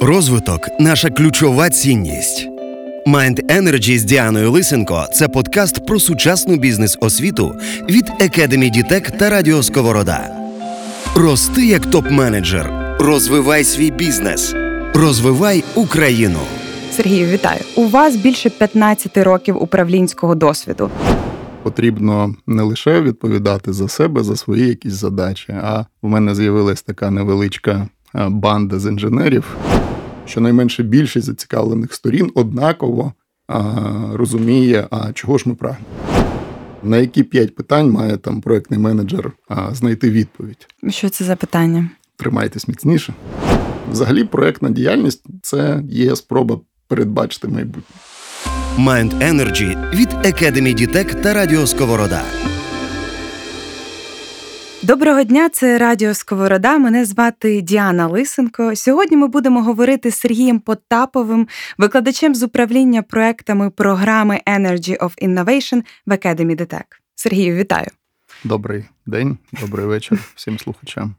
Розвиток наша ключова цінність. Mind Energy з Діаною Лисенко це подкаст про сучасну бізнес-освіту від Academy Дітек та Радіо Сковорода. Рости як топ-менеджер. Розвивай свій бізнес. Розвивай Україну. Сергію, вітаю! У вас більше 15 років управлінського досвіду. Потрібно не лише відповідати за себе, за свої якісь задачі, а в мене з'явилась така невеличка банда з інженерів. Щонайменше більшість зацікавлених сторін однаково а, розуміє, а чого ж ми прагнемо. На які п'ять питань має там проектний менеджер а, знайти відповідь? Що це за питання? Тримайтесь міцніше. Взагалі, проектна діяльність це є спроба передбачити майбутнє. Mind Energy від Academy Дітек та Радіо Сковорода. Доброго дня, це Радіо Сковорода. Мене звати Діана Лисенко. Сьогодні ми будемо говорити з Сергієм Потаповим, викладачем з управління проектами програми Energy of Innovation в Academy DTEC. Сергію, вітаю! Добрий день, добрий вечір всім слухачам.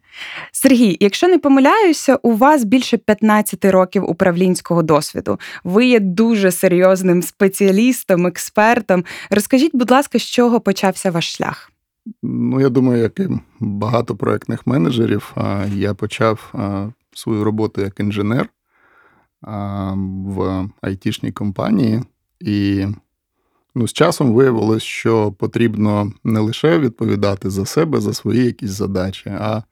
Сергій, якщо не помиляюся, у вас більше 15 років управлінського досвіду. Ви є дуже серйозним спеціалістом, експертом. Розкажіть, будь ласка, з чого почався ваш шлях? Ну, я думаю, як і багато проектних менеджерів, я почав свою роботу як інженер в айтішній компанії, і ну, з часом виявилось, що потрібно не лише відповідати за себе, за свої якісь задачі, а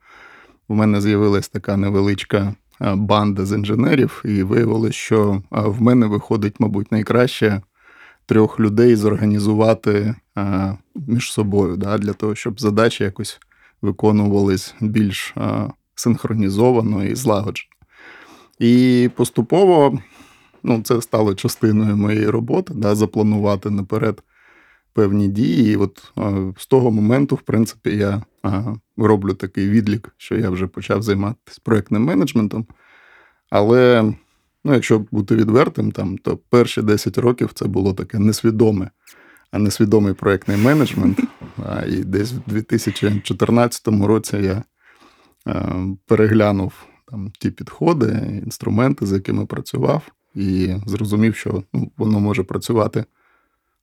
в мене з'явилась така невеличка банда з інженерів, і виявилось, що в мене виходить, мабуть, найкраще трьох людей зорганізувати між собою, да, для того, щоб задачі якось виконувались більш синхронізовано і злагоджено. І поступово ну, це стало частиною моєї роботи, да, запланувати наперед певні дії. І от з того моменту, в принципі, я роблю такий відлік, що я вже почав займатися проєктним менеджментом. Але Ну, якщо бути відвертим, там, то перші 10 років це було таке несвідоме, а несвідомий проєктний менеджмент. А, І десь в 2014 році я а, переглянув там ті підходи, інструменти, з якими працював, і зрозумів, що ну, воно може працювати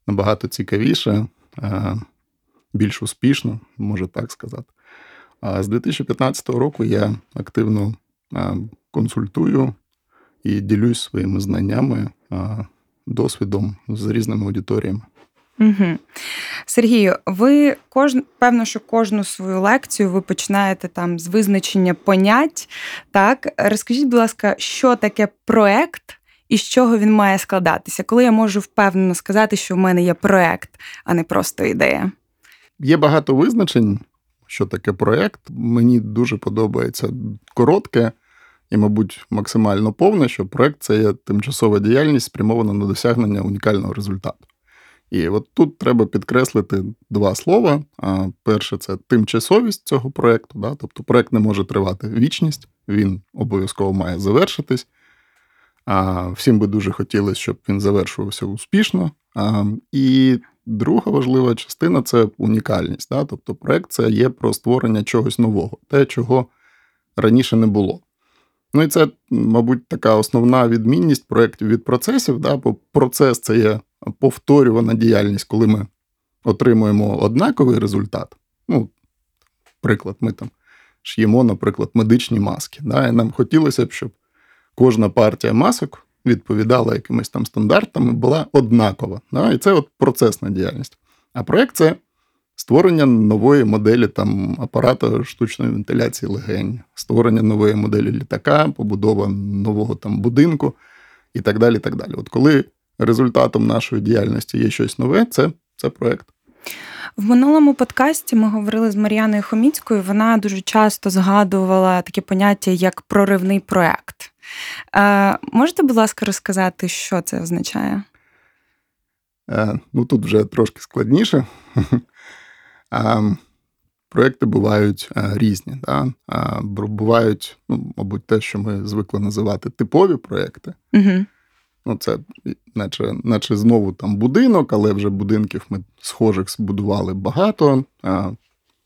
набагато цікавіше, а, більш успішно, може так сказати. А з 2015 року я активно консультую і ділюсь своїми знаннями, досвідом з різними аудиторіями. Угу. Сергію, ви кож... певно, що кожну свою лекцію ви починаєте там з визначення понять. Так, розкажіть, будь ласка, що таке проект і з чого він має складатися? Коли я можу впевнено сказати, що в мене є проект, а не просто ідея? Є багато визначень, що таке проект. Мені дуже подобається коротке і, мабуть, максимально повне, що проект це є тимчасова діяльність, спрямована на досягнення унікального результату. І от тут треба підкреслити два слова. Перше, це тимчасовість цього проекту. Да? Тобто проект не може тривати вічність, він обов'язково має завершитись. А Всім би дуже хотілося, щоб він завершувався успішно. А, І друга важлива частина це унікальність. Да? Тобто, проект це є про створення чогось нового, те, чого раніше не було. Ну і це, мабуть, така основна відмінність проєктів від процесів. Да? Бо процес це є повторювана діяльність, коли ми отримуємо однаковий результат. Ну, Приклад, ми там ш'ємо, наприклад, медичні маски. Да? І нам хотілося б, щоб кожна партія масок відповідала якимось там стандартам і була однакова. Да? І це от процесна діяльність. А проєкт це Створення нової моделі там апарату штучної вентиляції легень, створення нової моделі літака, побудова нового там будинку і так далі. так далі. От коли результатом нашої діяльності є щось нове, це, це проект. В минулому подкасті ми говорили з Мар'яною Хоміцькою. Вона дуже часто згадувала таке поняття як проривний проект. Е, Можете, будь ласка, розказати, що це означає? Е, Ну тут вже трошки складніше. Проекти бувають різні. Да? Бувають, ну, мабуть, те, що ми звикли називати типові проекти. Угу. Ну, Це наче наче знову там будинок, але вже будинків ми схожих збудували багато. А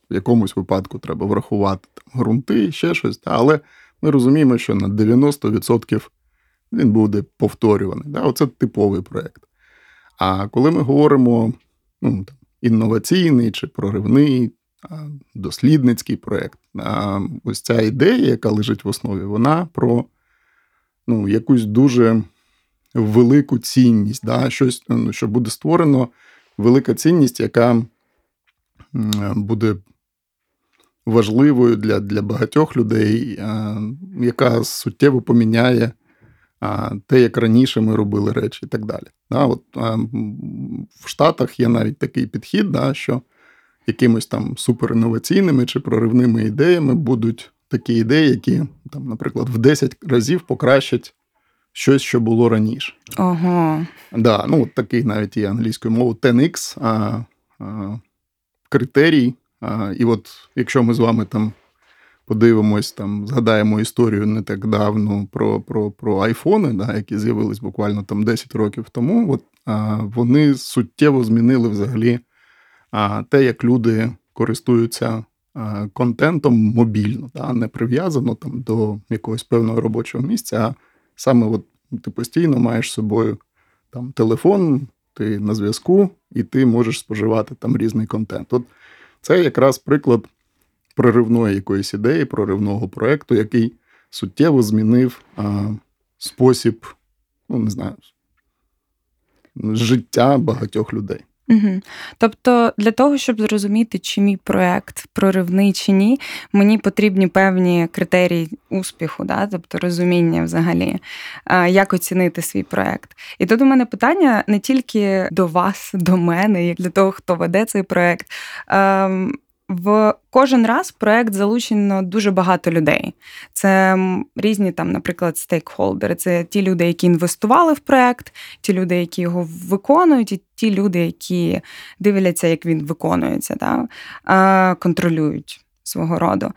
В якомусь випадку треба врахувати там, ґрунти, ще щось. Да? Але ми розуміємо, що на 90% він буде повторюваний. Да? Оце типовий проєкт. А коли ми говоримо ну, там, інноваційний чи проривний, дослідницький проєкт, ось ця ідея, яка лежить в основі, вона про ну, якусь дуже велику цінність, да? щось, ну, що буде створено велика цінність, яка буде важливою для для багатьох людей, яка суттєво поміняє те, як раніше ми робили речі, і так далі. Да, от, В Штатах є навіть такий підхід, да, що якимось там суперінноваційними чи проривними ідеями будуть такі ідеї, які, там, наприклад, в 10 разів покращать щось, що було раніше. Ого. Да, ну, от Такий навіть є англійською мовою 10X а, а, критерій. А, І от якщо ми з вами там подивимось, там згадаємо історію не так давно про про, про айфони, да, які з'явились буквально там 10 років тому, от, а, вони суттєво змінили взагалі а, те, як люди користуються а, контентом мобільно, да, не прив'язано там до якогось певного робочого місця. а Саме от ти постійно маєш з собою там телефон, ти на зв'язку, і ти можеш споживати там різний контент. От це якраз приклад проривної якоїсь ідеї, проривного проєкту, який суттєво змінив а, спосіб, ну не знаю, життя багатьох людей. Угу. Тобто, для того, щоб зрозуміти, чи мій проект проривний чи ні, мені потрібні певні критерії успіху, да? тобто розуміння взагалі, як оцінити свій проект. І тут у мене питання не тільки до вас, до мене, як для того, хто веде цей проект. Ем, в кожен раз проект залучено дуже багато людей. Це різні там, наприклад, стейкхолдери. Це ті люди, які інвестували в проект, ті люди, які його виконують, і ті люди, які дивляться, як він виконується, да? контролюють свого роду.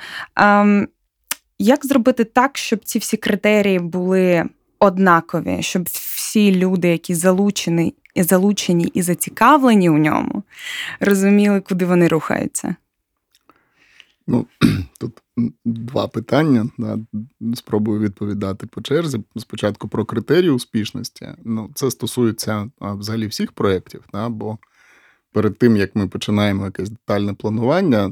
Як зробити так, щоб ці всі критерії були однакові, щоб всі люди, які залучені, залучені і зацікавлені у ньому, розуміли, куди вони рухаються? Ну, тут два питання. Да, Спробую відповідати по черзі. Спочатку про критерії успішності. Ну, Це стосується взагалі всіх проєктів, да, бо перед тим, як ми починаємо якесь детальне планування,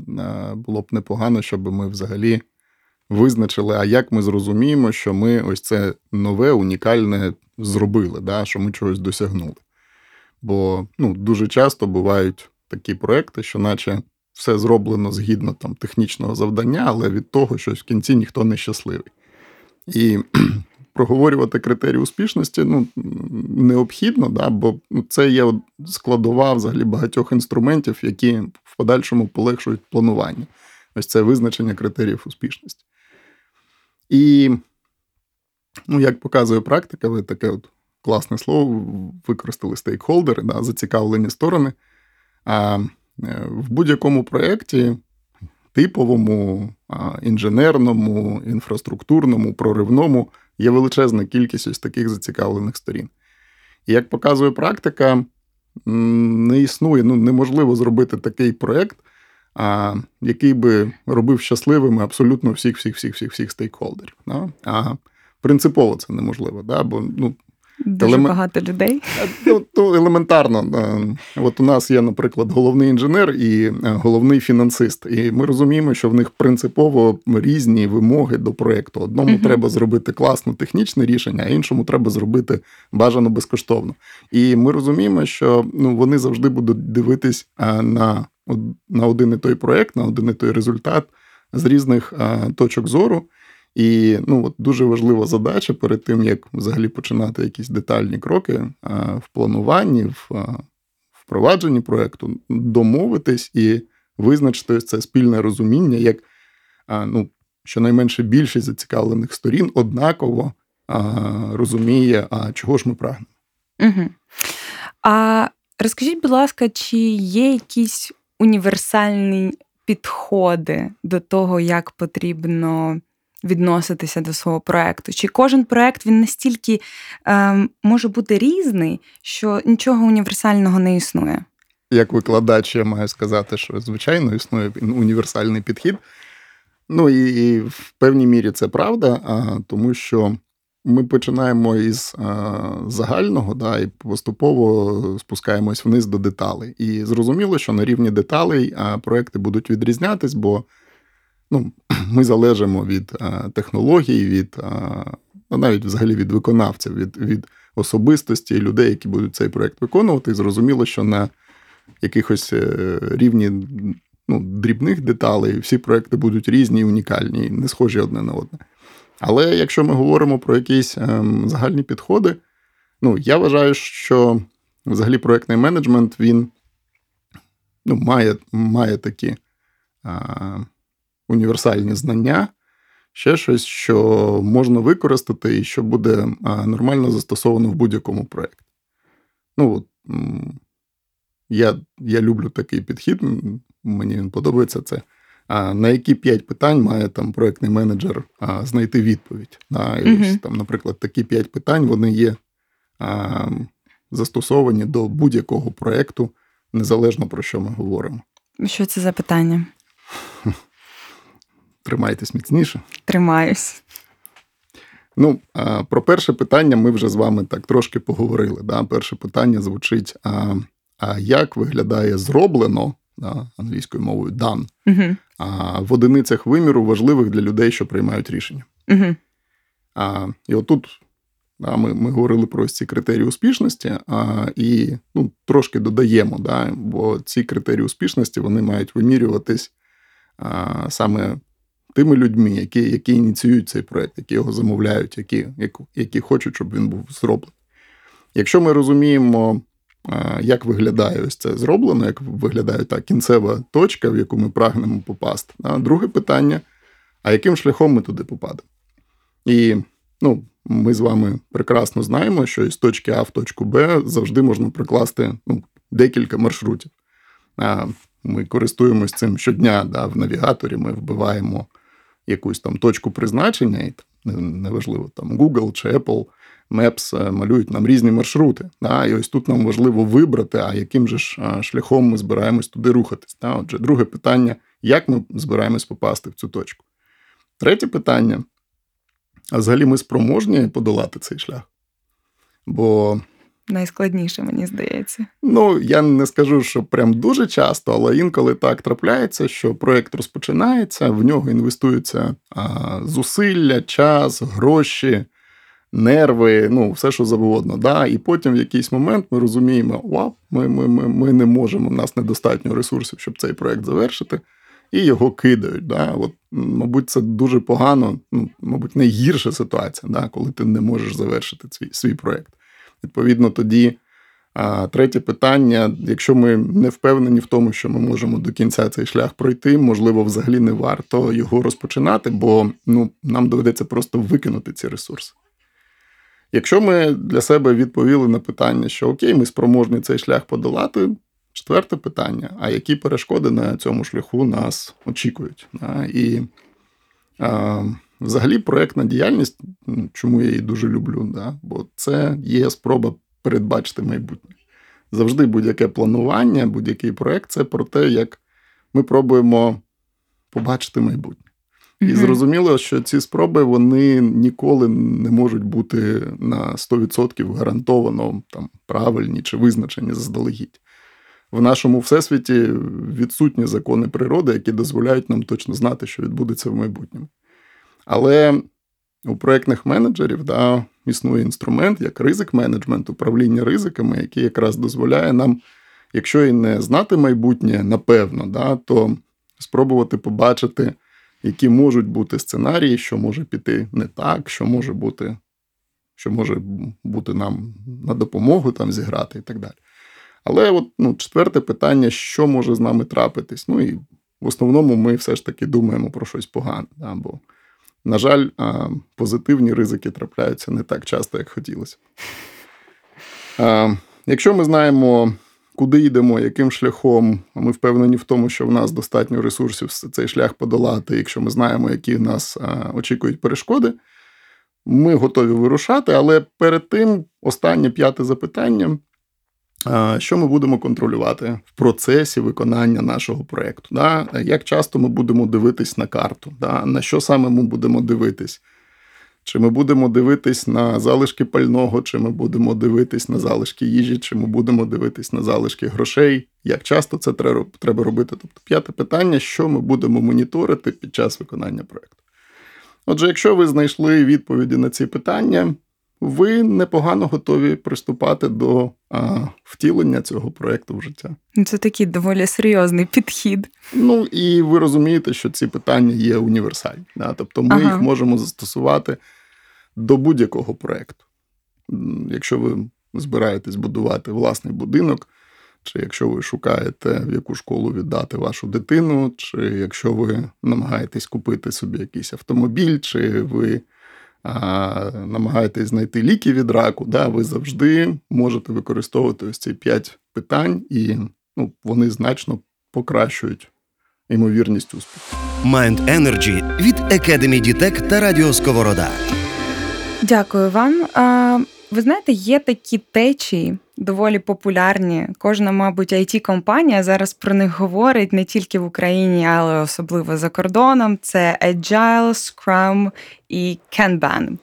було б непогано, щоб ми взагалі визначили, а як ми зрозуміємо, що ми ось це нове, унікальне зробили, да, що ми чогось досягнули. Бо ну, дуже часто бувають такі проекти, що наче все зроблено згідно там технічного завдання, але від того, що в кінці ніхто не щасливий. І проговорювати критерії успішності ну, необхідно, да, бо ну, це є складова взагалі багатьох інструментів, які в подальшому полегшують планування. Ось це визначення критеріїв успішності. І, ну, як показує практика, ви таке от класне слово використали стейкхолдери, да, зацікавлені сторони. А в будь-якому проєкті, типовому, інженерному, інфраструктурному, проривному, є величезна кількість ось таких зацікавлених сторін. І як показує практика, не існує, ну неможливо зробити такий проєкт, який би робив щасливими абсолютно всіх всіх всіх всіх стейкхолдерів. Да? А принципово це неможливо. Да? Бо ну, Дуже Елем... багато людей. Е, ну, то елементарно. Е, от у нас є, наприклад, головний інженер і е, головний фінансист. І ми розуміємо, що в них принципово різні вимоги до проєкту. Одному uh треба зробити класне технічне рішення, а іншому треба зробити бажано безкоштовно. І ми розуміємо, що ну, вони завжди будуть дивитись на, на один і той проєкт, на один і той результат з різних точок зору. І ну, от дуже важлива задача перед тим, як взагалі починати якісь детальні кроки в плануванні, в впровадженні проєкту, домовитись і визначити це спільне розуміння, як ну, щонайменше більшість зацікавлених сторін однаково розуміє, а чого ж ми прагнемо. Угу. А розкажіть, будь ласка, чи є якісь універсальні підходи до того, як потрібно відноситися до свого проекту? Чи кожен проект він настільки е, може бути різний, що нічого універсального не існує? Як викладач, я маю сказати, що звичайно існує універсальний підхід. Ну і, і в певній мірі це правда, а, тому що ми починаємо із загального, да, і поступово спускаємось вниз до деталей. І зрозуміло, що на рівні деталей проекти будуть відрізнятись, бо ну, ми залежимо від технологій, від ну, навіть взагалі від виконавців, від від особистості людей, які будуть цей проект виконувати. І зрозуміло, що на якихось е, рівні ну, дрібних деталей всі проекти будуть різні, унікальні, не схожі одне на одне. Але якщо ми говоримо про якісь ем, загальні підходи, ну, я вважаю, що взагалі проектний менеджмент він ну, має має такі а, універсальні знання, ще щось, що можна використати і що буде нормально застосовано в будь-якому проєкті. Ну, я я люблю такий підхід, мені він подобається це. А на які п'ять питань має там проектний менеджер а, знайти відповідь? А, і ось, там, Наприклад, такі п'ять питань вони є а, застосовані до будь-якого проєкту, незалежно про що ми говоримо. Що це за питання? Тримайтесь міцніше. Тримаюсь. Ну, про перше питання ми вже з вами так трошки поговорили. Да? Перше питання звучить: а, а як виглядає зроблено да, англійською мовою дан а, в одиницях виміру важливих для людей, що приймають рішення. Угу. А, І отут да, ми ми говорили про ці критерії успішності, а, і ну, трошки додаємо, да, бо ці критерії успішності вони мають вимірюватись а, саме тими людьми, які які ініціюють цей проект, які його замовляють, які, які, хочуть, щоб він був зроблений. Якщо ми розуміємо як виглядає ось це зроблено, як виглядає та кінцева точка, в яку ми прагнемо попасти. А друге питання: а яким шляхом ми туди попадемо? І ну, ми з вами прекрасно знаємо, що із точки А в точку Б завжди можна прикласти ну, декілька маршрутів. Ми користуємось цим щодня да, в навігаторі, ми вбиваємо якусь там точку призначення, і неважливо, там Google чи Apple Maps е, малюють нам різні маршрути. Да? І ось тут нам важливо вибрати, а яким же ж шляхом ми збираємось туди рухатись. Да? Отже, друге питання: як ми збираємось попасти в цю точку? Третє питання: а взагалі ми спроможні подолати цей шлях? Бо. Найскладніше, мені здається. Ну, я не скажу, що прям дуже часто, але інколи так трапляється, що проєкт розпочинається, в нього інвестуються а, зусилля, час, гроші, нерви, ну, все, що завгодно. Да? І потім в якийсь момент ми розуміємо, вау, ми ми, ми, ми не можемо, у нас недостатньо ресурсів, щоб цей проект завершити, і його кидають. Да? От, Мабуть, це дуже погано, ну, мабуть, найгірша ситуація, да? коли ти не можеш завершити свій, свій проект. Відповідно, тоді. Третє питання: якщо ми не впевнені в тому, що ми можемо до кінця цей шлях пройти, можливо, взагалі не варто його розпочинати, бо ну, нам доведеться просто викинути ці ресурси. Якщо ми для себе відповіли на питання, що окей, ми спроможні цей шлях подолати, четверте питання: а які перешкоди на цьому шляху нас очікують? І взагалі проєктна діяльність, чому я її дуже люблю, да? бо це є спроба передбачити майбутнє. Завжди будь-яке планування, будь-який проєкт це про те, як ми пробуємо побачити майбутнє. І зрозуміло, що ці спроби вони ніколи не можуть бути на 100% гарантовано там правильні чи визначені заздалегідь. В нашому всесвіті відсутні закони природи, які дозволяють нам точно знати, що відбудеться в майбутньому. Але у проєктних менеджерів да, існує інструмент як ризик менеджмент, управління ризиками, який якраз дозволяє нам, якщо і не знати майбутнє, напевно, да, то спробувати побачити які можуть бути сценарії, що може піти не так, що може бути, що може бути нам на допомогу там зіграти і так далі. Але от, ну, четверте питання, що може з нами трапитись? Ну і в основному ми все ж таки думаємо про щось погане. Да? Бо, на жаль, позитивні ризики трапляються не так часто, як хотілося. Якщо ми знаємо куди йдемо, яким шляхом. Ми впевнені в тому, що в нас достатньо ресурсів цей шлях подолати. Якщо ми знаємо, які нас очікують перешкоди, ми готові вирушати. Але перед тим останнє п'яте запитання. Що ми будемо контролювати в процесі виконання нашого проєкту? Як часто ми будемо дивитись на карту? На що саме ми будемо дивитись? Чи ми будемо дивитись на залишки пального, чи ми будемо дивитись на залишки їжі, чи ми будемо дивитись на залишки грошей? Як часто це треба робити? Тобто, п'яте питання, що ми будемо моніторити під час виконання проєкту. Отже, якщо ви знайшли відповіді на ці питання, ви непогано готові приступати до а, втілення цього проєкту в життя. Це такий доволі серйозний підхід. Ну і ви розумієте, що ці питання є універсальні. Да? Тобто ми ага. їх можемо застосувати до будь-якого проєкту. Якщо ви збираєтесь будувати власний будинок, чи якщо ви шукаєте, в яку школу віддати вашу дитину, чи якщо ви намагаєтесь купити собі якийсь автомобіль, чи ви а, намагаєтесь знайти ліки від раку, да, ви завжди можете використовувати ось ці п'ять питань, і ну, вони значно покращують ймовірність успіху. Mind Energy від Academy Дітек та Радіо Сковорода. Дякую вам. Ви знаєте, є такі течії, доволі популярні. Кожна, мабуть, it компанія зараз про них говорить не тільки в Україні, але особливо за кордоном. Це Agile, Scrum і Kanban.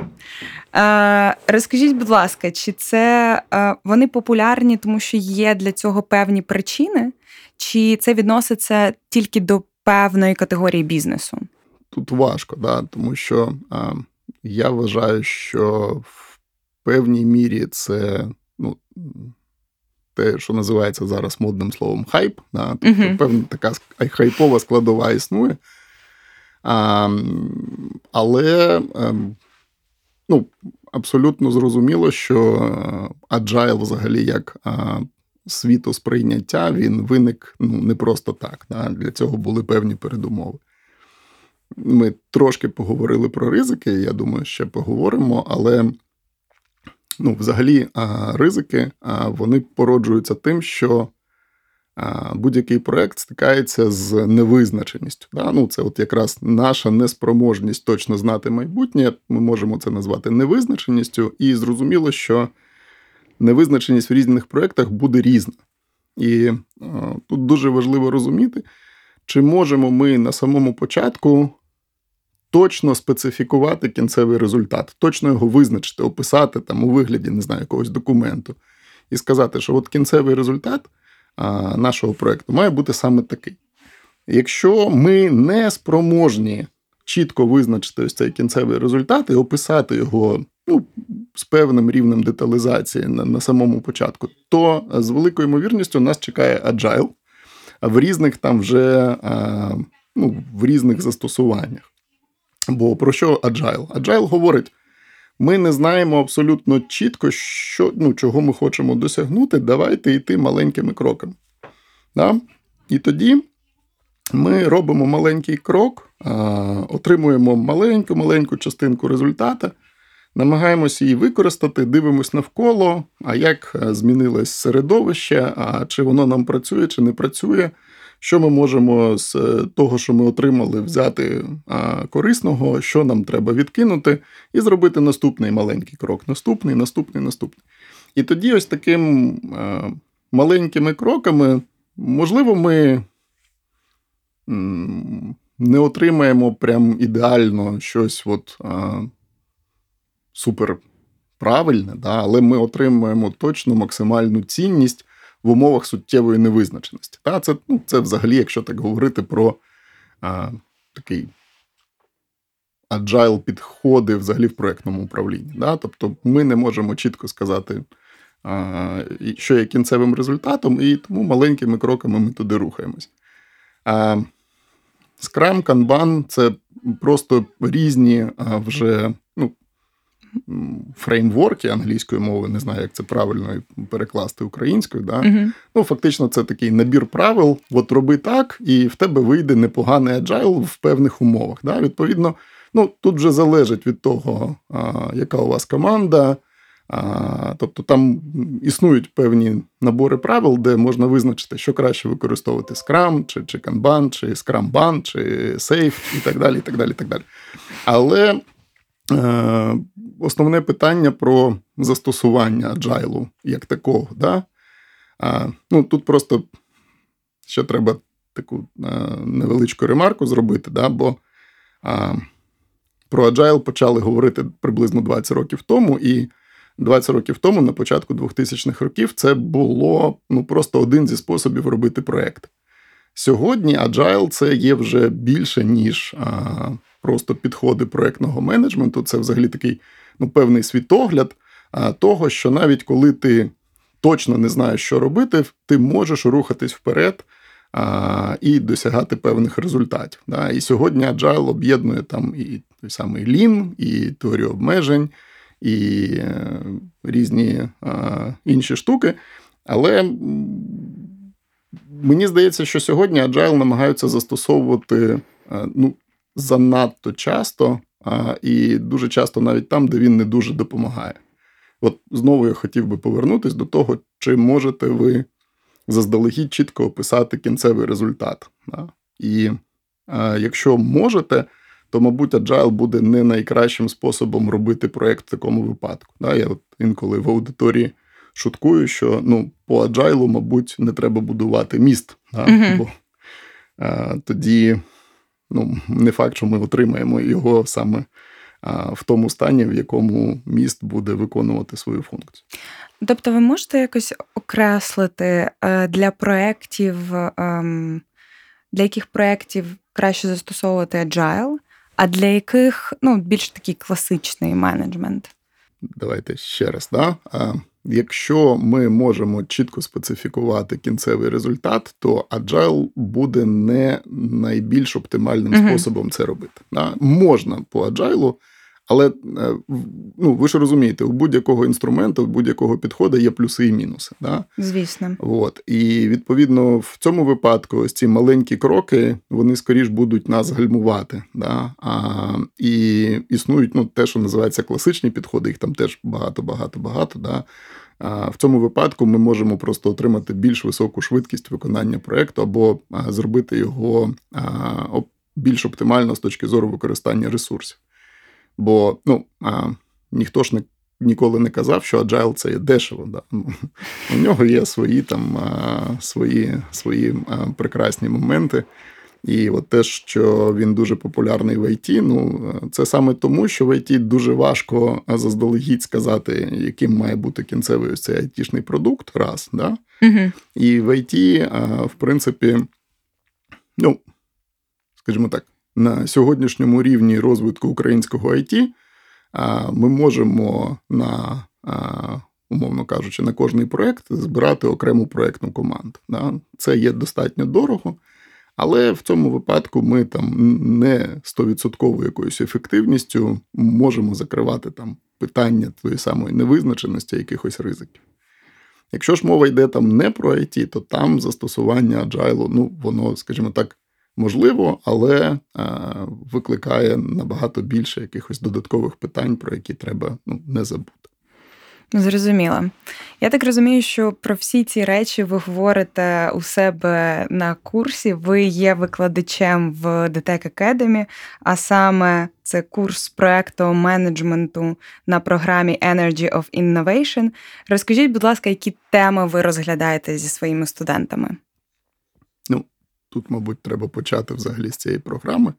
Розкажіть, будь ласка, чи це вони популярні, тому що є для цього певні причини, чи це відноситься тільки до певної категорії бізнесу? Тут важко, да, тому що. Я вважаю, що в певній мірі це ну, те, що називається зараз модним словом хайп. Да? Тобто uh-huh. певна така хайпова складова існує. А, Але ем, ну, абсолютно зрозуміло, що agile взагалі як світосприйняття він виник ну, не просто так. Да? Для цього були певні передумови. Ми трошки поговорили про ризики, я думаю, ще поговоримо, але ну, взагалі ризики вони породжуються тим, що будь-який проект стикається з невизначеністю. Да? Ну, Це от якраз наша неспроможність точно знати майбутнє. Ми можемо це назвати невизначеністю, і зрозуміло, що невизначеність в різних проєктах буде різна. І тут дуже важливо розуміти. Чи можемо ми на самому початку точно специфікувати кінцевий результат, точно його визначити, описати там у вигляді, не знаю, якогось документу, і сказати, що от кінцевий результат а, нашого проєкту має бути саме такий. Якщо ми не спроможні чітко визначити ось цей кінцевий результат і описати його ну, з певним рівнем деталізації на, на самому початку, то з великою ймовірністю нас чекає agile в різних там вже ну, в різних застосуваннях. Бо про що Agile? Agile говорить: ми не знаємо абсолютно чітко, що, ну, чого ми хочемо досягнути. Давайте йти маленькими кроками. Да? І тоді ми робимо маленький крок, отримуємо маленьку-маленьку частинку результата, намагаємося її використати, дивимось навколо, а як змінилось середовище, а чи воно нам працює, чи не працює. Що ми можемо з е, того, що ми отримали, взяти корисного, що нам треба відкинути, і зробити наступний маленький крок. Наступний, наступний, наступний. І тоді, ось таким маленькими кроками, можливо, ми не отримаємо прям ідеально щось от, супер правильне, да, але ми отримуємо точно максимальну цінність в умовах суттєвої невизначеності. Та Це ну, це взагалі, якщо так говорити про а, такий agile підходи взагалі в проєктному управлінні. Да? Тобто ми не можемо чітко сказати, а, що є кінцевим результатом, і тому маленькими кроками ми туди рухаємось. А, Scrum, Kanban – це просто різні а, вже фреймворки англійської мови, не знаю, як це правильно перекласти українською. Да? uh Ну, Фактично, це такий набір правил. От роби так, і в тебе вийде непоганий agile в певних умовах. Да? Відповідно, ну, тут вже залежить від того, а, яка у вас команда. А, Тобто там існують певні набори правил, де можна визначити, що краще використовувати Scrum, чи чи Kanban, чи Scrum-Ban, чи Safe і так далі. і так далі, і так далі. Але Е, основне питання про застосування аджайлу як такого. Да? Ну, Тут просто ще треба таку е, невеличку ремарку зробити, да? бо про Agile почали говорити приблизно 20 років тому, і 20 років тому, на початку 2000-х років, це було ну, просто один зі способів робити проект. Сьогодні Agile це є вже більше, ніж а, просто підходи проектного менеджменту. Це взагалі такий ну, певний світогляд того, що навіть коли ти точно не знаєш, що робити, ти можеш рухатись вперед а, і досягати певних результатів. Да? І сьогодні Agile об'єднує там і той самий Lean, і теорію обмежень, і е, різні а, інші штуки. Але мені здається, що сьогодні Agile намагаються застосовувати е, ну, занадто часто, а, і дуже часто навіть там, де він не дуже допомагає. От знову я хотів би повернутися до того, чи можете ви заздалегідь чітко описати кінцевий результат. Да? І а, якщо можете, то, мабуть, Agile буде не найкращим способом робити проєкт в такому випадку. Да? Я от інколи в аудиторії шуткую, що ну, по Agile, мабуть, не треба будувати міст. Да? Мгм. Бо а, тоді ну, не факт, що ми отримаємо його саме в тому стані, в якому міст буде виконувати свою функцію. Тобто, ви можете якось окреслити е, для проєктів, ем, для яких проєктів краще застосовувати agile, а для яких ну, більш такий класичний менеджмент? Давайте ще раз. Да? Якщо ми можемо чітко специфікувати кінцевий результат, то Agile буде не найбільш оптимальним Мгм. способом це робити. Можна по Agile, але е, ну, ви ж розумієте, у будь-якого інструменту, у будь-якого підходу є плюси і мінуси. Да? Звісно. От. І відповідно в цьому випадку ось ці маленькі кроки вони скоріш будуть нас гальмувати. Да? А, і існують ну, те, що називається класичні підходи, їх там теж багато, багато, багато. Да? А, в цьому випадку ми можемо просто отримати більш високу швидкість виконання проєкту або зробити його більш оптимально з точки зору використання ресурсів. Бо ну, а, ніхто ж не ніколи не казав, що agile це є дешево. Да? Ну, У нього є свої там а, свої, свої а, прекрасні моменти. І от те, що він дуже популярний в ІТ, ну це саме тому, що в ІТ дуже важко заздалегідь сказати, яким має бути кінцевий ось цей айтішний продукт, раз, да? Угу. І в ІТ, в принципі, ну, скажімо так, на сьогоднішньому рівні розвитку українського IT ми можемо на, умовно кажучи, на кожний проєкт збирати окрему проєктну команду. Це є достатньо дорого. Але в цьому випадку ми там не 100% якоюсь ефективністю можемо закривати там питання тої самої невизначеності, якихось ризиків. Якщо ж мова йде там не про IT, то там застосування agile, ну, воно, скажімо так, можливо, але а, викликає набагато більше якихось додаткових питань, про які треба ну, не забути. Зрозуміло. Я так розумію, що про всі ці речі ви говорите у себе на курсі. Ви є викладачем в DTEC Academy, а саме це курс проекту менеджменту на програмі Energy of Innovation. Розкажіть, будь ласка, які теми ви розглядаєте зі своїми студентами? Тут, мабуть, треба почати взагалі з цієї програми,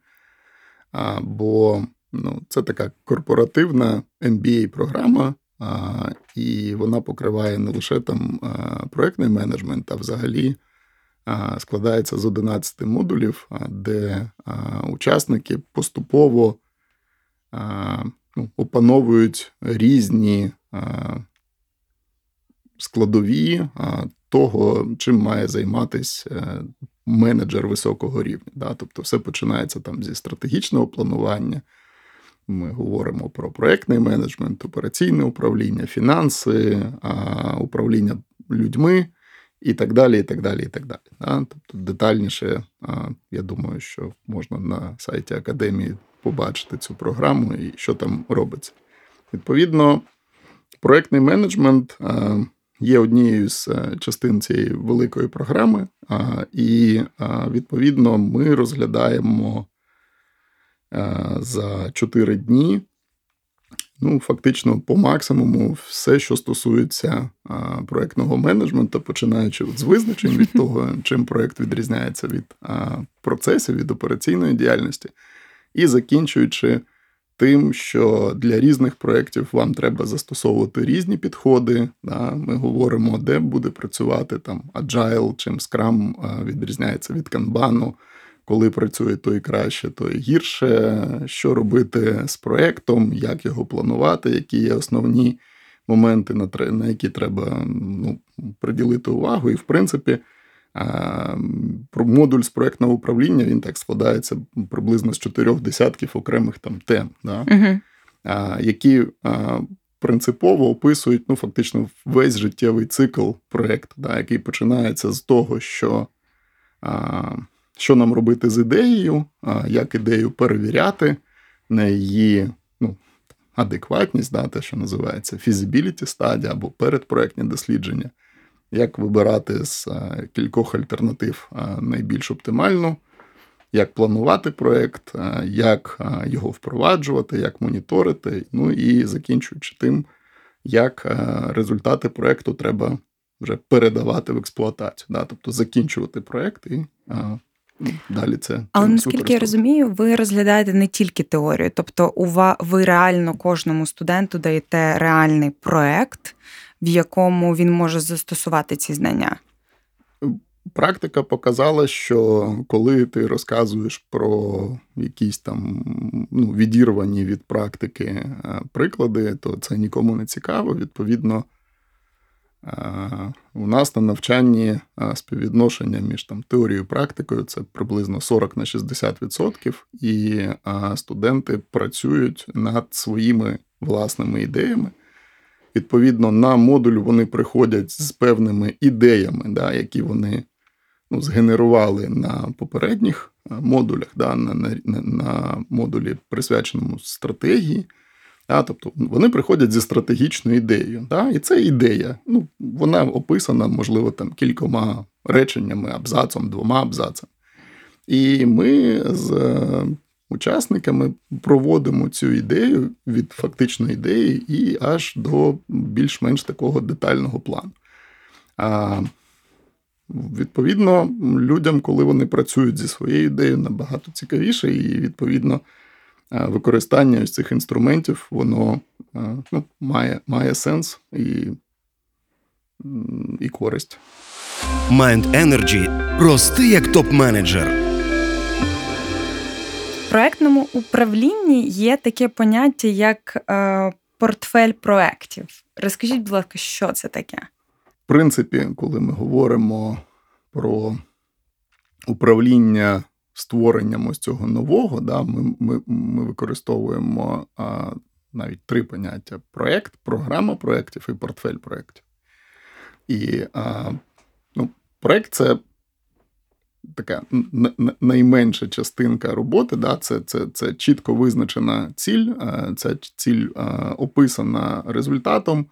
а, бо ну, це така корпоративна MBA-програма. А, І вона покриває не лише там проектний менеджмент, а взагалі а, складається з 11 модулів, де учасники поступово ну, опановують різні складові того, чим має займатися менеджер високого рівня. Да? Тобто, все починається там зі стратегічного планування. Ми говоримо про проектний менеджмент, операційне управління, фінанси, управління людьми і так далі. і так далі, і так далі. Тобто детальніше, я думаю, що можна на сайті Академії побачити цю програму і що там робиться. Відповідно, проектний менеджмент є однією з частин цієї великої програми, і відповідно ми розглядаємо. За 4 дні, ну, фактично, по максимуму, все, що стосується а, проєктного менеджменту, починаючи от з визначень від того, чим проєкт відрізняється від а, процесів, від операційної діяльності, і закінчуючи тим, що для різних проєктів вам треба застосовувати різні підходи. Да? Ми говоримо, де буде працювати там Agile, чим Scrum відрізняється від Kanban, коли працює той краще, то і гірше, що робити з проєктом, як його планувати, які є основні моменти, на які треба ну, приділити увагу. І, в принципі, модуль з проєктного управління він так складається приблизно з чотирьох десятків окремих там тем, да, uh які принципово описують ну, фактично весь життєвий цикл проєкту, да, який починається з того, що що нам робити з ідеєю, як ідею перевіряти на її ну, адекватність, да, те, що називається feasibility стадія або передпроектні дослідження як вибирати з е, кількох альтернатив е, найбільш оптимальну, як планувати проєкт, е, як його впроваджувати, як моніторити, ну і закінчуючи тим, як результати проєкту треба вже передавати в експлуатацію, да? тобто закінчувати проєкт і. Далі це але наскільки я розумію, ви розглядаєте не тільки теорію, тобто ви реально кожному студенту даєте реальний проект, в якому він може застосувати ці знання? Практика показала, що коли ти розказуєш про якісь там ну, відірвані від практики е, приклади, то це нікому не цікаво. Відповідно, е, у нас на навчанні е, співвідношення між там теорією і практикою це приблизно 40 на 60%, і студенти працюють над своїми власними ідеями. Відповідно, на модуль вони приходять з певними ідеями, да, які вони ну, згенерували на попередніх е, модулях, да, на на, на модулі, присвяченому стратегії. Да, Тобто вони приходять зі стратегічною ідеєю. Да, І це ідея. Ну, Вона описана, можливо, там кількома реченнями, абзацом, двома абзацами. І ми з учасниками проводимо цю ідею від фактичної ідеї і аж до більш-менш такого детального плану. А Відповідно, людям, коли вони працюють зі своєю ідеєю, набагато цікавіше, і відповідно використання ось цих інструментів воно ну, має має сенс і і користь. Mind Energy. Рости як топ-менеджер проектному управлінні є таке поняття, як е, портфель проєктів. Розкажіть, будь ласка, що це таке? В принципі, коли ми говоримо про управління створенням ось цього нового, да, ми ми, ми використовуємо а, навіть три поняття: проєкт, програма проєктів і портфель проєктів. І а, ну, проєкт це така найменша частинка роботи. Да, Це це, це чітко визначена ціль, е, ця ціль е, описана результатом,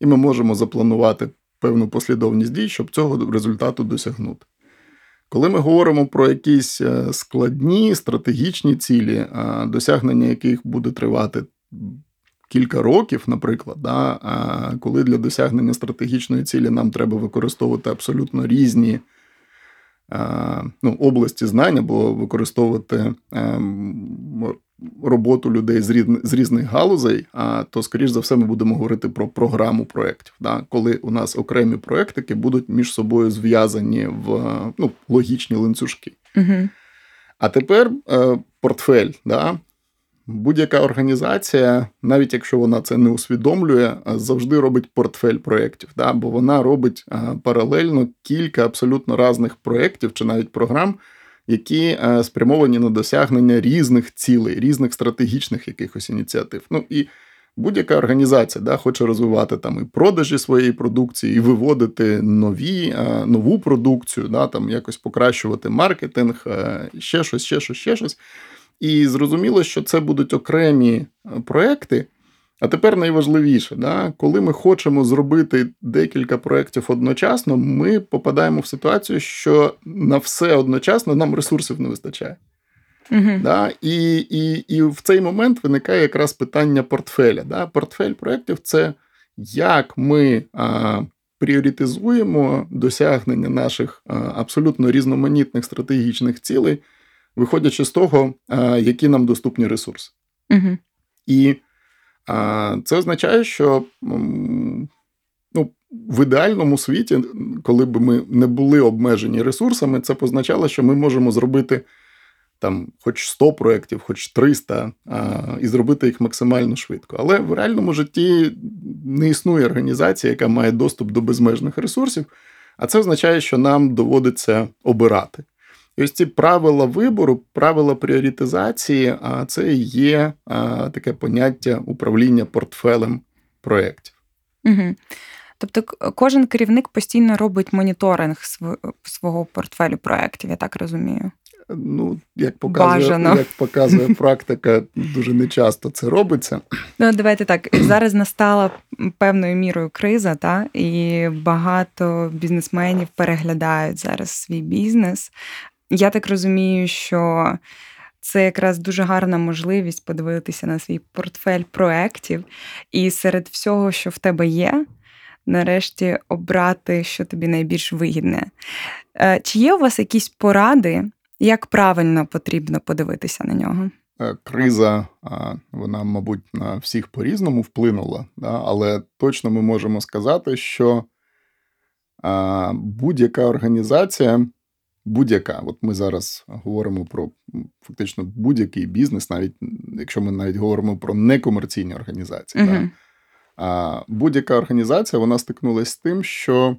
і ми можемо запланувати певну послідовність дій, щоб цього результату досягнути. Коли ми говоримо про якісь е, складні стратегічні цілі, досягнення яких буде тривати кілька років, наприклад, да, коли для досягнення стратегічної цілі нам треба використовувати абсолютно різні ну, області знань або використовувати ем, роботу людей з різних, з різних галузей, то, скоріш за все, ми будемо говорити про програму проєктів, да? коли у нас окремі проєктики будуть між собою зв'язані в ну, логічні ланцюжки. Угу. А тепер е, портфель. Да? Будь-яка організація, навіть якщо вона це не усвідомлює, завжди робить портфель проєктів, да? бо вона робить паралельно кілька абсолютно різних проєктів чи навіть програм, які спрямовані на досягнення різних цілей, різних стратегічних якихось ініціатив. Ну і будь-яка організація да, хоче розвивати там і продажі своєї продукції, і виводити нові, нову продукцію, да, там якось покращувати маркетинг, ще щось, ще щось, ще щось. І зрозуміло, що це будуть окремі е, проекти. А тепер найважливіше, да, коли ми хочемо зробити декілька проєктів одночасно, ми попадаємо в ситуацію, що на все одночасно нам ресурсів не вистачає. uh Да? І і, і в цей момент виникає якраз питання портфеля. Да? Портфель проєктів це як ми а, пріоритизуємо досягнення наших а, абсолютно різноманітних стратегічних цілей виходячи з того, які нам доступні ресурси. Угу. І це означає, що ну, в ідеальному світі, коли б ми не були обмежені ресурсами, це позначало, що ми можемо зробити там хоч 100 проєктів, хоч 300, і зробити їх максимально швидко. Але в реальному житті не існує організація, яка має доступ до безмежних ресурсів, а це означає, що нам доводиться обирати. І ось ці правила вибору, правила пріоритизації, а це є таке поняття управління портфелем проєктів. Угу. Тобто, кожен керівник постійно робить моніторинг свого портфелю проєктів, я так розумію. Ну, як показує як показує практика, дуже нечасто це робиться. Ну, давайте так. Зараз настала певною мірою криза, та і багато бізнесменів переглядають зараз свій бізнес. Я так розумію, що це якраз дуже гарна можливість подивитися на свій портфель проєктів і серед всього, що в тебе є, нарешті обрати, що тобі найбільш вигідне. Е, чи є у вас якісь поради, як правильно потрібно подивитися на нього? Е, криза, вона, мабуть, на всіх по-різному вплинула, але точно ми можемо сказати, що будь-яка організація будь-яка. От ми зараз говоримо про фактично будь-який бізнес, навіть якщо ми навіть говоримо про некомерційні організації. Uh-huh. Да? А будь-яка організація вона стикнулася з тим, що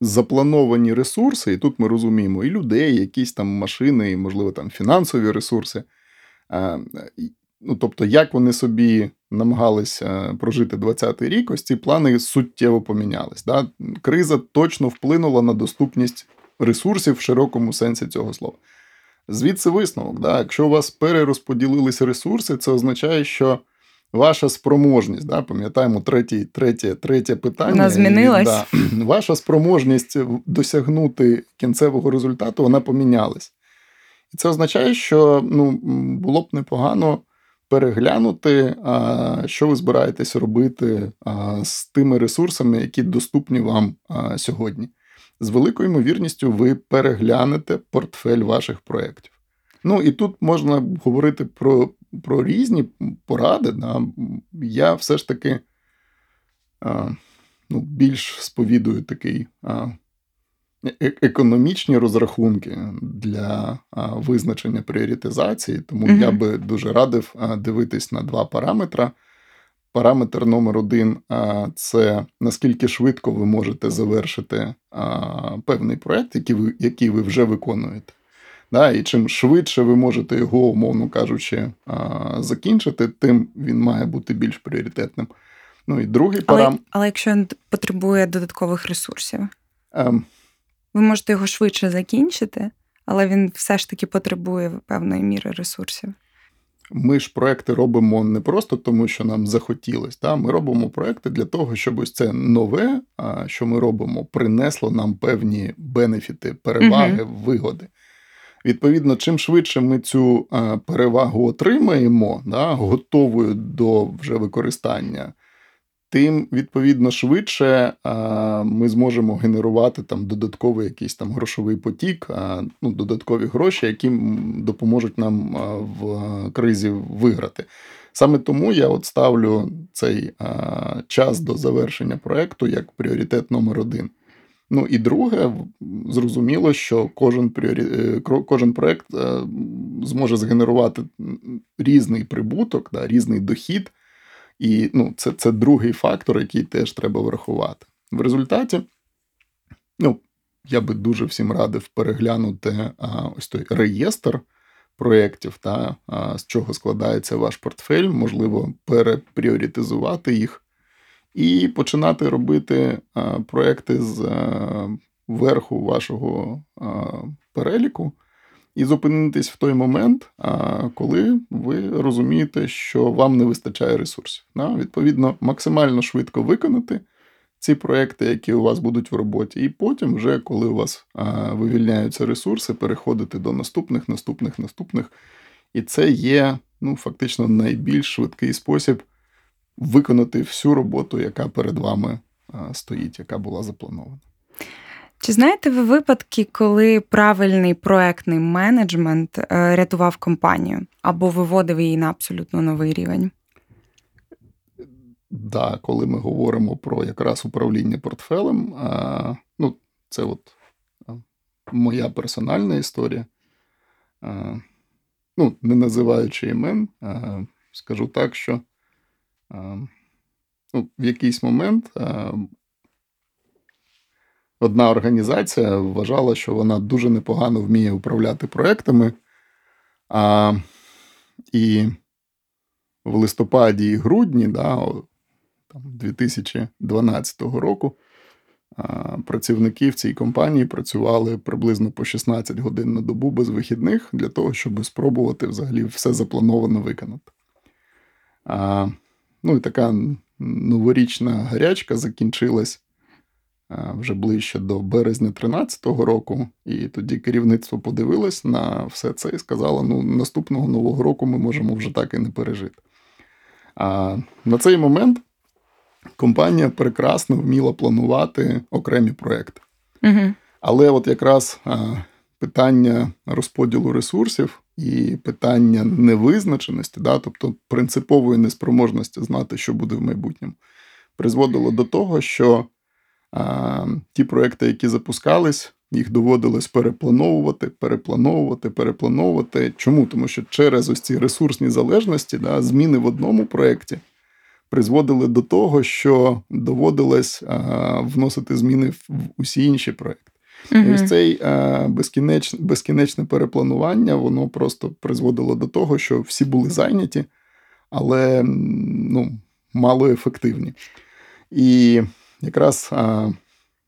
заплановані ресурси, і тут ми розуміємо і людей, і якісь там машини, і, можливо, там фінансові ресурси. А, ну, Тобто, як вони собі намагалися прожити 20-й рік, ось ці плани суттєво помінялись. Да? Криза точно вплинула на доступність ресурсів в широкому сенсі цього слова. Звідси висновок. Да? Якщо у вас перерозподілилися ресурси, це означає, що ваша спроможність, да, пам'ятаємо третє третє, третє питання. Вона змінилась. да, Ваша спроможність досягнути кінцевого результату, вона помінялась. І це означає, що ну, було б непогано переглянути, а, що ви збираєтесь робити а, з тими ресурсами, які доступні вам а, сьогодні з великою ймовірністю ви переглянете портфель ваших проєктів. Ну і тут можна говорити про про різні поради. Да. Я все ж таки а, ну, більш сповідую такий а, е, економічні розрахунки для а, визначення пріоритизації, тому mm я би дуже радив дивитись на два параметри. Параметр номер один це наскільки швидко ви можете завершити певний проєкт, який ви який ви вже виконуєте. Да, І чим швидше ви можете його, умовно кажучи, закінчити, тим він має бути більш пріоритетним. Ну і другий але, але якщо він потребує додаткових ресурсів, ем... ви можете його швидше закінчити, але він все ж таки потребує певної міри ресурсів. Ми ж проекти робимо не просто тому, що нам захотілось. Та? Ми робимо проекти для того, щоб ось це нове, що ми робимо, принесло нам певні бенефіти, переваги, угу. вигоди. Відповідно, чим швидше ми цю перевагу отримаємо, да, готовою до вже використання, тим відповідно швидше ми зможемо генерувати там додатковий якийсь там грошовий потік, ну, додаткові гроші, які допоможуть нам в кризі виграти. Саме тому я от ставлю цей час до завершення проекту як пріоритет номер один. Ну і друге, зрозуміло, що кожен пріорі... Е, кожен проект е, зможе згенерувати різний прибуток, да, різний дохід. І ну, це це другий фактор, який теж треба врахувати. В результаті, ну, я би дуже всім радив переглянути а, ось той реєстр проєктів, та, а, з чого складається ваш портфель, можливо, перепріоритизувати їх і починати робити а, проєкти з верху вашого переліку і зупинитись в той момент, коли ви розумієте, що вам не вистачає ресурсів. Відповідно, максимально швидко виконати ці проекти, які у вас будуть в роботі, і потім, вже коли у вас вивільняються ресурси, переходити до наступних, наступних, наступних. І це є ну, фактично найбільш швидкий спосіб виконати всю роботу, яка перед вами стоїть, яка була запланована. Чи знаєте ви випадки, коли правильний проектний менеджмент е, рятував компанію або виводив її на абсолютно новий рівень? Да, коли ми говоримо про якраз управління портфелем, а, ну, це от моя персональна історія. Ну, не називаючи імен, скажу так, що ну, в якийсь момент одна організація вважала, що вона дуже непогано вміє управляти проектами. А, І в листопаді і грудні, да, там, 2012 року, а, працівники в цій компанії працювали приблизно по 16 годин на добу без вихідних для того, щоб спробувати взагалі все заплановано виконати. А, Ну і така новорічна гарячка закінчилась вже ближче до березня 2013 року, і тоді керівництво подивилось на все це і сказало: ну, наступного нового року ми можемо вже так і не пережити. А на цей момент компанія прекрасно вміла планувати окремі проекти. Угу. Але от якраз питання розподілу ресурсів і питання невизначеності, да, тобто принципової неспроможності знати, що буде в майбутньому, призводило до того, що ті проекти, які запускались, їх доводилось переплановувати, переплановувати, переплановувати. Чому? Тому що через ось ці ресурсні залежності, да, зміни в одному проєкті призводили до того, що доводилось а, вносити зміни в усі інші проекти. Угу. І ось цей а, безкінеч, безкінечне перепланування, воно просто призводило до того, що всі були зайняті, але ну, мало ефективні. І якраз. А,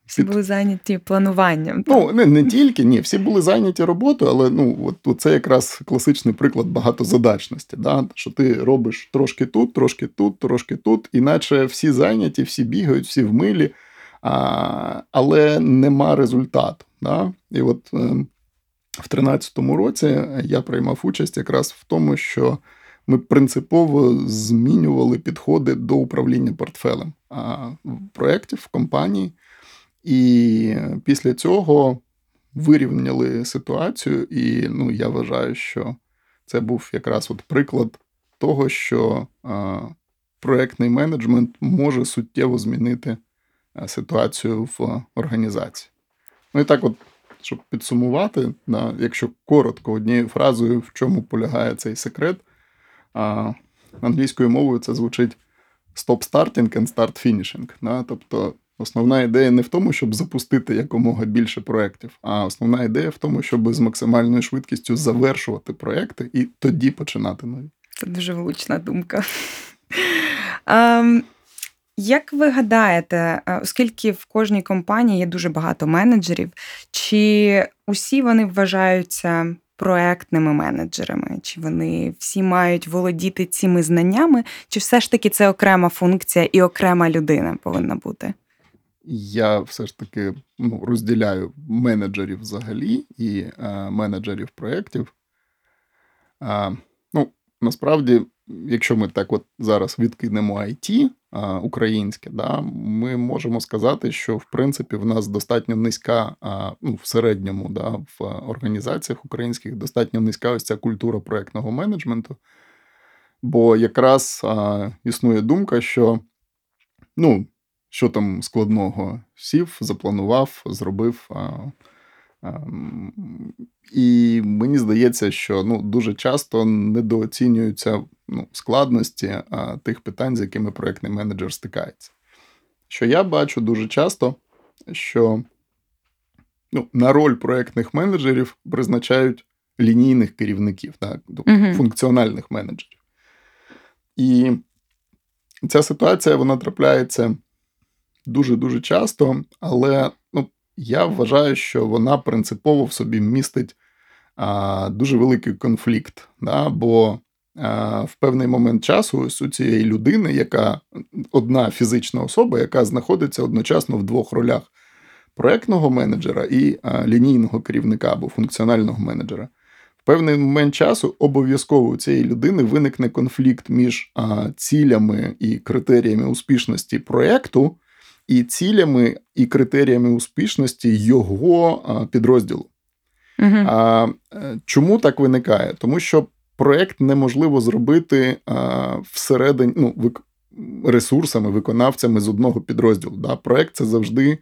всі були зайняті плануванням. Ну, не не тільки, ні, всі були зайняті роботою, але ну, от, от це якраз класичний приклад багатозадачності. Да? Що ти робиш трошки тут, трошки тут, трошки тут, іначе всі зайняті, всі бігають, всі в милі, а, але нема результату. Да? І от е, в 2013 році я приймав участь якраз в тому, що ми принципово змінювали підходи до управління портфелем проєктів в компанії. І після цього вирівняли ситуацію, і ну, я вважаю, що це був якраз от приклад того, що а, проектний менеджмент може суттєво змінити ситуацію в організації. Ну і так, от, щоб підсумувати, да, якщо коротко однією фразою, в чому полягає цей секрет, а, англійською мовою це звучить stop starting and start finishing. Да? Тобто Основна ідея не в тому, щоб запустити якомога більше проєктів, а основна ідея в тому, щоб з максимальною швидкістю завершувати проєкти і тоді починати нові. Це дуже влучна думка. Um, як ви гадаєте, е, оскільки в кожній компанії є дуже багато менеджерів, чи усі вони вважаються проектними менеджерами? Чи вони всі мають володіти цими знаннями, чи все ж таки це окрема функція і окрема людина повинна бути? Я все ж таки ну, розділяю менеджерів взагалі і е, менеджерів проєктів. Е, ну, Насправді, якщо ми так от зараз відкинемо IT українське, да, ми можемо сказати, що в принципі в нас достатньо низька, ну, в середньому да, в організаціях українських достатньо низька ось ця культура проєктного менеджменту. Бо якраз е, існує думка, що ну, що там складного сів, запланував, зробив. А, а, І мені здається, що ну, дуже часто недооцінюються ну, складності а, тих питань, з якими проєктний менеджер стикається. Що я бачу дуже часто, що ну, на роль проєктних менеджерів призначають лінійних керівників, так, uh функціональних менеджерів. І ця ситуація вона трапляється дуже-дуже часто, але ну, я вважаю, що вона принципово в собі містить а, дуже великий конфлікт. Да? Бо а, в певний момент часу ось у цієї людини, яка одна фізична особа, яка знаходиться одночасно в двох ролях проектного менеджера і а, лінійного керівника або функціонального менеджера. В певний момент часу обов'язково у цієї людини виникне конфлікт між а, цілями і критеріями успішності проєкту і цілями, і критеріями успішності його підрозділу. Угу. А чому так виникає? Тому що проект неможливо зробити а, всередині ну, вик... ресурсами, виконавцями з одного підрозділу. Да? Проект це завжди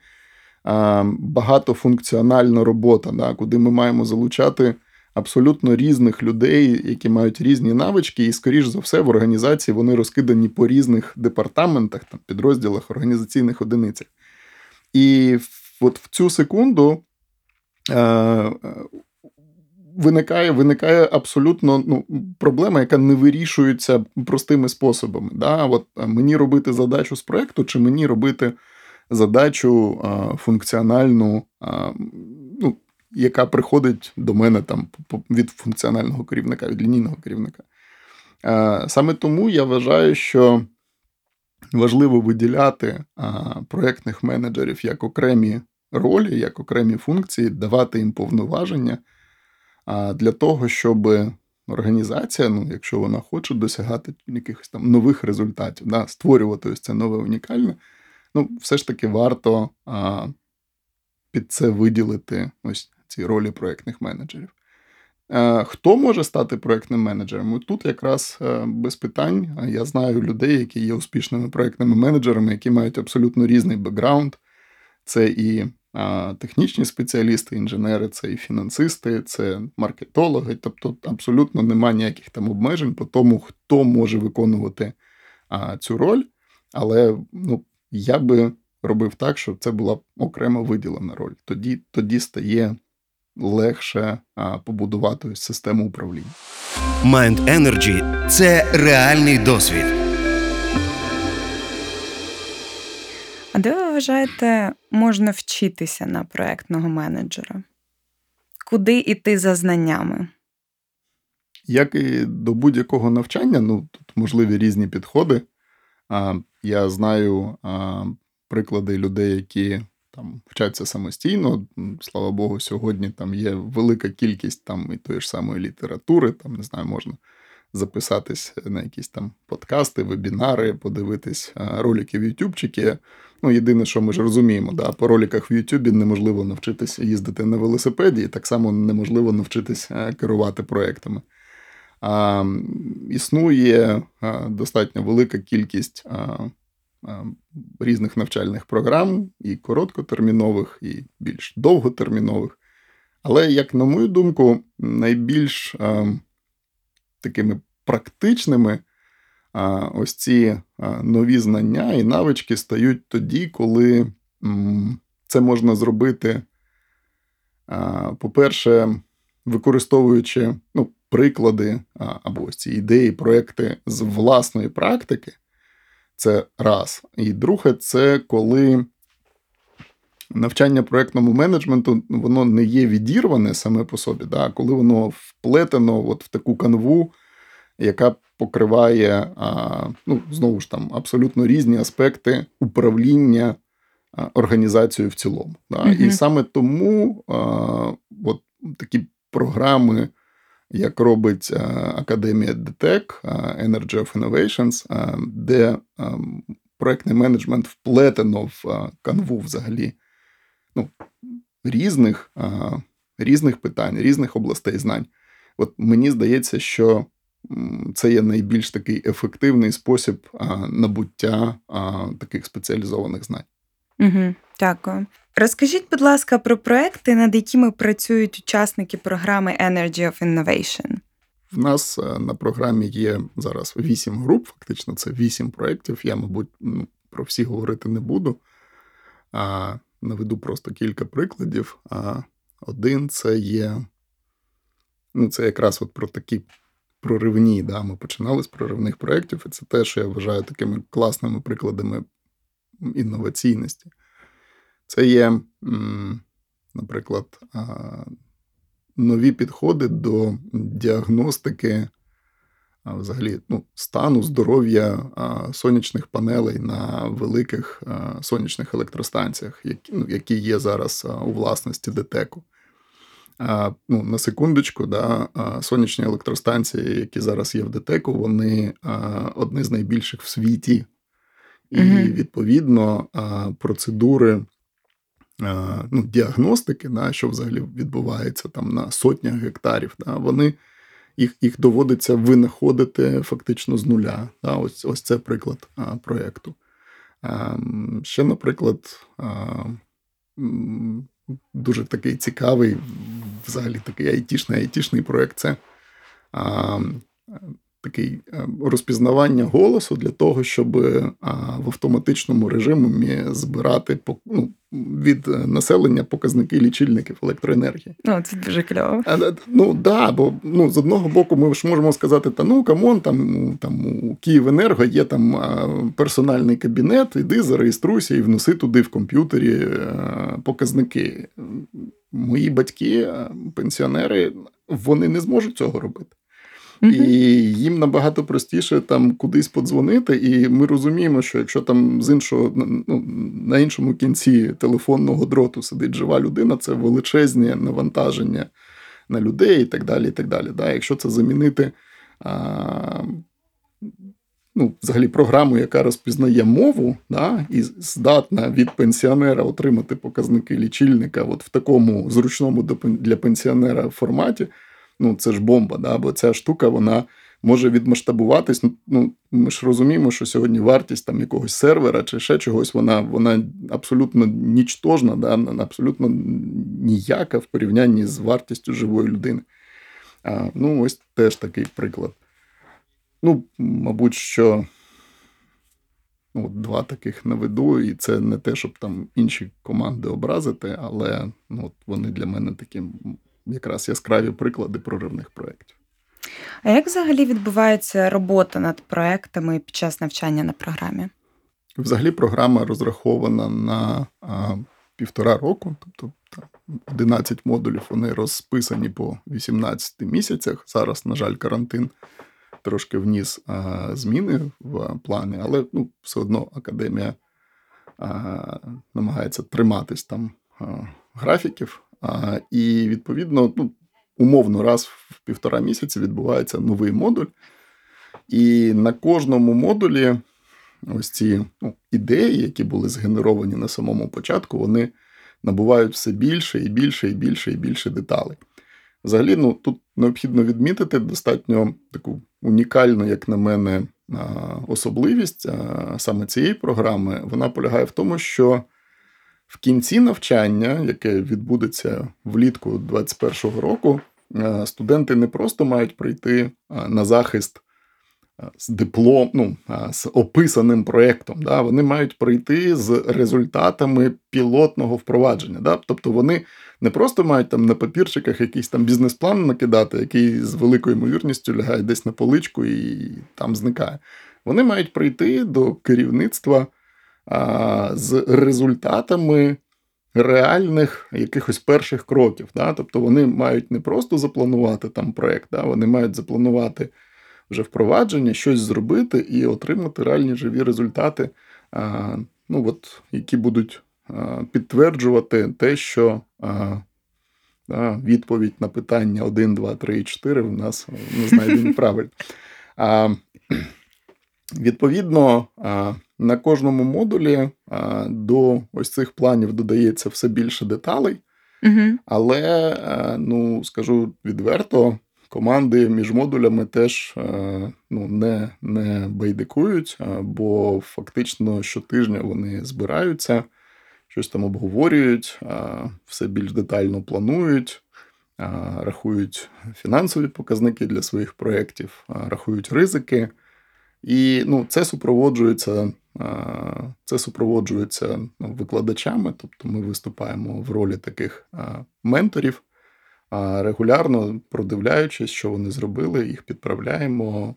а, багатофункціональна робота, да? куди ми маємо залучати абсолютно різних людей, які мають різні навички, і, скоріш за все, в організації вони розкидані по різних департаментах, там, підрозділах, організаційних одиницях. І от в цю секунду. Е, виникає виникає абсолютно ну, проблема, яка не вирішується простими способами. Да? От Мені робити задачу з проєкту, чи мені робити задачу а, функціональну, ну, яка приходить до мене там від функціонального керівника, від лінійного керівника. Саме тому я вважаю, що важливо виділяти проєктних менеджерів як окремі ролі, як окремі функції, давати їм повноваження для того, щоб організація, ну, якщо вона хоче досягати якихось там нових результатів, да, створювати ось це нове унікальне, ну, все ж таки варто під це виділити ось ці ролі проєктних менеджерів. Хто може стати проєктним менеджером? Тут якраз е, без питань. Я знаю людей, які є успішними проєктними менеджерами, які мають абсолютно різний бекграунд. Це і технічні спеціалісти, інженери, це і фінансисти, це маркетологи. Тобто абсолютно немає ніяких там обмежень по тому, хто може виконувати цю роль. Але ну, я би робив так, щоб це була окремо виділена роль. Тоді, Тоді стає. Легше а, побудувати систему управління. Mind Energy – це реальний досвід. А де ви вважаєте, можна вчитися на проектного менеджера? Куди йти за знаннями? Як і до будь-якого навчання, ну тут можливі різні підходи. Я знаю приклади людей, які там вчаться самостійно. Слава Богу, сьогодні там є велика кількість там і тої ж самої літератури, там не знаю, можна записатись на якісь там подкасти, вебінари, подивитись ролики в Ютубчики. Ну, єдине, що ми ж розуміємо, да, по роликах в Ютубі неможливо навчитися їздити на велосипеді, і так само неможливо навчитися керувати проектами. А, Існує а, достатньо велика кількість а, різних навчальних програм, і короткотермінових, і більш довготермінових. Але, як на мою думку, найбільш такими практичними ось ці нові знання і навички стають тоді, коли це можна зробити, по-перше, використовуючи ну, приклади або ось ці ідеї, проекти з власної практики. Це раз. І друге, це коли навчання проєктному менеджменту воно не є відірване саме по собі, да, коли воно вплетено от в таку канву, яка покриває ну, знову ж там абсолютно різні аспекти управління організацією в цілому. Да? Uh-huh. І саме тому от такі програми, як робить Академія DTEC, Energy of Innovations, де проектний менеджмент вплетено в канву взагалі ну, різних, різних питань, різних областей знань. От мені здається, що це є найбільш такий ефективний спосіб набуття таких спеціалізованих знань. Угу, Дякую. Розкажіть, будь ласка, про проекти, над якими працюють учасники програми Energy of Innovation. В нас е, на програмі є зараз вісім груп, фактично, це вісім проєктів. Я, мабуть, ну, про всі говорити не буду. А, Наведу просто кілька прикладів. А, Один це є. Ну, це якраз от про такі проривні. Да? Ми починали з проривних проєктів, і це те, що я вважаю такими класними прикладами інноваційності. Це є, наприклад, нові підходи до діагностики. Взагалі, ну, стану здоров'я сонячних панелей на великих сонячних електростанціях, які ну, які є зараз у власності ДТЕКу ну, На секундочку, да, сонячні електростанції, які зараз є в ДТЕКу, вони одні з найбільших в світі. І відповідно процедури ну, діагностики, да, що взагалі відбувається там на сотнях гектарів, да, вони їх їх доводиться винаходити фактично з нуля. Да, Ось ось це приклад а, проєкту. А, ще, наприклад, а, дуже такий цікавий, взагалі такий айтішний айтішний проєкт це а, такий розпізнавання голосу для того, щоб в автоматичному режимі збирати ну, від населення показники лічильників електроенергії. Ну, це дуже кльово. Ну да, бо ну з одного боку, ми ж можемо сказати, та ну come on, там там у Київенерго є там персональний кабінет, іди зареєструйся і вноси туди в комп'ютері показники. Мої батьки, пенсіонери, вони не зможуть цього робити. І їм набагато простіше там кудись подзвонити, і ми розуміємо, що якщо там з іншого ну, на іншому кінці телефонного дроту сидить жива людина, це величезне навантаження на людей і так далі. і так далі. Да? Якщо це замінити а, ну, взагалі програму, яка розпізнає мову, да, і здатна від пенсіонера отримати показники лічильника от в такому зручному для пенсіонера форматі ну це ж бомба, да? бо ця штука вона може відмасштабуватись. Ну, Ми ж розуміємо, що сьогодні вартість там якогось сервера чи ще чогось, вона вона абсолютно нічтожна, да? абсолютно ніяка в порівнянні з вартістю живої людини. А, Ну, ось теж такий приклад. Ну, мабуть, що. Ну, Два таких наведу, і це не те, щоб там інші команди образити, але ну, от вони для мене такі якраз яскраві приклади проривних проєктів. А як взагалі відбувається робота над проектами під час навчання на програмі? Взагалі, програма розрахована на а, півтора року, тобто 11 модулів вони розписані по 18 місяцях. Зараз, на жаль, карантин трошки вніс а, зміни в плані, але ну, все одно академія а, намагається триматись там графіків. І відповідно, ну, умовно, раз в півтора місяці відбувається новий модуль. І на кожному модулі ось ці ну, ідеї, які були згенеровані на самому початку, вони набувають все більше і більше, і більше і більше деталей. Взагалі, ну, тут необхідно відмітити достатньо таку унікальну, як на мене, особливість саме цієї програми. Вона полягає в тому, що в кінці навчання, яке відбудеться влітку 2021 року, е, студенти не просто мають прийти е, на захист е, з диплом, ну, з описаним проєктом. Да? Вони мають прийти з результатами пілотного впровадження. Да? Тобто вони не просто мають там на папірчиках якийсь там бізнес-план накидати, який з великою ймовірністю лягає десь на поличку і там зникає. Вони мають прийти до керівництва з результатами реальних якихось перших кроків. Да? Тобто вони мають не просто запланувати там проєкт, да? вони мають запланувати вже впровадження, щось зробити і отримати реальні живі результати, ну, от, які будуть підтверджувати те, що. Да, відповідь на питання 1, 2, 3 і 4 в нас не знайдені правильно. А, Відповідно, на кожному модулі до ось цих планів додається все більше деталей, угу. але, ну, скажу відверто, команди між модулями теж ну, не не байдикують, бо фактично щотижня вони збираються, щось там обговорюють, все більш детально планують. Рахують фінансові показники для своїх проєктів, рахують ризики, і ну, це супроводжується це супроводжується ну, викладачами, тобто ми виступаємо в ролі таких менторів, регулярно продивляючись, що вони зробили, їх підправляємо,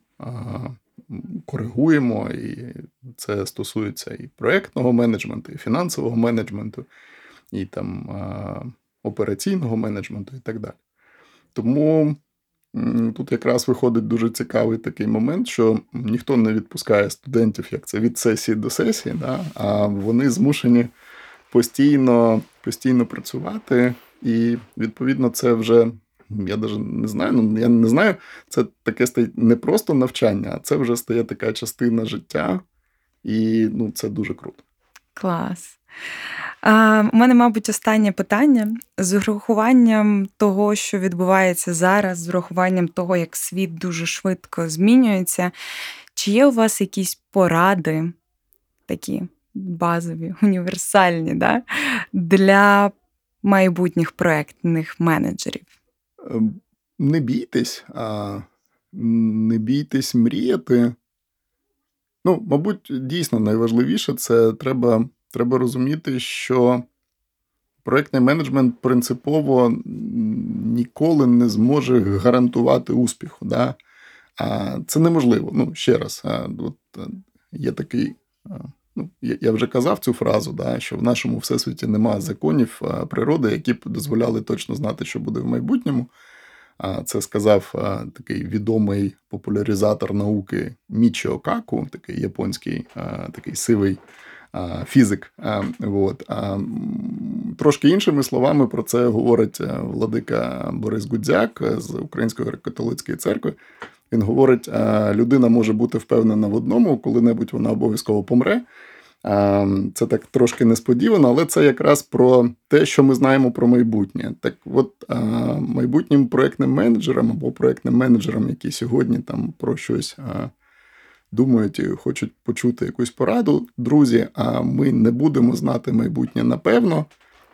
коригуємо. І це стосується і проєктного менеджменту, і фінансового менеджменту, і там операційного менеджменту, і так далі. Тому Тут якраз виходить дуже цікавий такий момент, що ніхто не відпускає студентів, як це від сесії до сесії, да? а вони змушені постійно постійно працювати, і відповідно це вже. Я навіть не знаю, ну я не знаю, це таке стає не просто навчання, а це вже стає така частина життя, І ну, це дуже круто. Клас. У мене, мабуть, останнє питання з урахуванням того, що відбувається зараз, з урахуванням того, як світ дуже швидко змінюється. Чи є у вас якісь поради, такі базові, універсальні, да, для майбутніх проектних менеджерів? Ем, не бійтесь, а не бійтесь мріяти. Ну, мабуть, дійсно найважливіше це треба треба розуміти, що проєктний менеджмент принципово ніколи не зможе гарантувати успіху. Да? А Це неможливо. Ну, ще раз, от, є такий. Ну, Я вже казав цю фразу, да, що в нашому всесвіті немає законів природи, які б дозволяли точно знати, що буде в майбутньому. Це сказав такий відомий популяризатор науки Мічіо Каку, такий японський такий сивий фізик. От. Трошки іншими словами про це говорить е, владика Борис Гудзяк з Української католицької церкви. Він говорить: людина може бути впевнена в одному, коли-небудь вона обов'язково помре. Це так трошки несподівано, але це якраз про те, що ми знаємо про майбутнє. Так, от майбутнім проектним менеджерам або проектним менеджерам, які сьогодні там про щось думають і хочуть почути якусь пораду, друзі. А ми не будемо знати майбутнє напевно,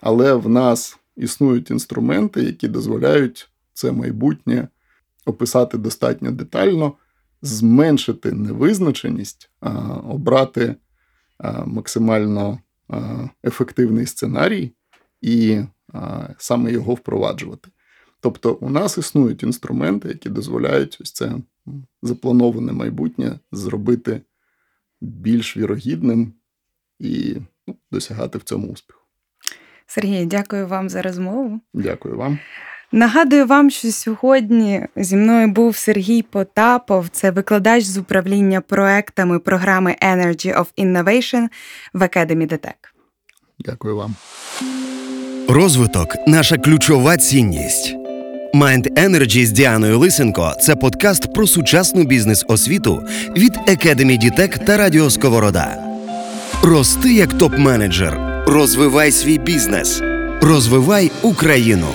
але в нас існують інструменти, які дозволяють це майбутнє описати достатньо детально, зменшити невизначеність, а обрати максимально ефективний сценарій і саме його впроваджувати. Тобто, у нас існують інструменти, які дозволяють ось це заплановане майбутнє зробити більш вірогідним і ну, досягати в цьому успіху. Сергій, дякую вам за розмову. Дякую вам. Нагадую вам, що сьогодні зі мною був Сергій Потапов, це викладач з управління проектами програми Energy of Innovation в Academy DTEC. Дякую вам. Розвиток наша ключова цінність. Mind Energy з Діаною Лисенко це подкаст про сучасну бізнес-освіту від Academy Дітек та Радіо Сковорода. Рости як топ-менеджер. Розвивай свій бізнес. Розвивай Україну.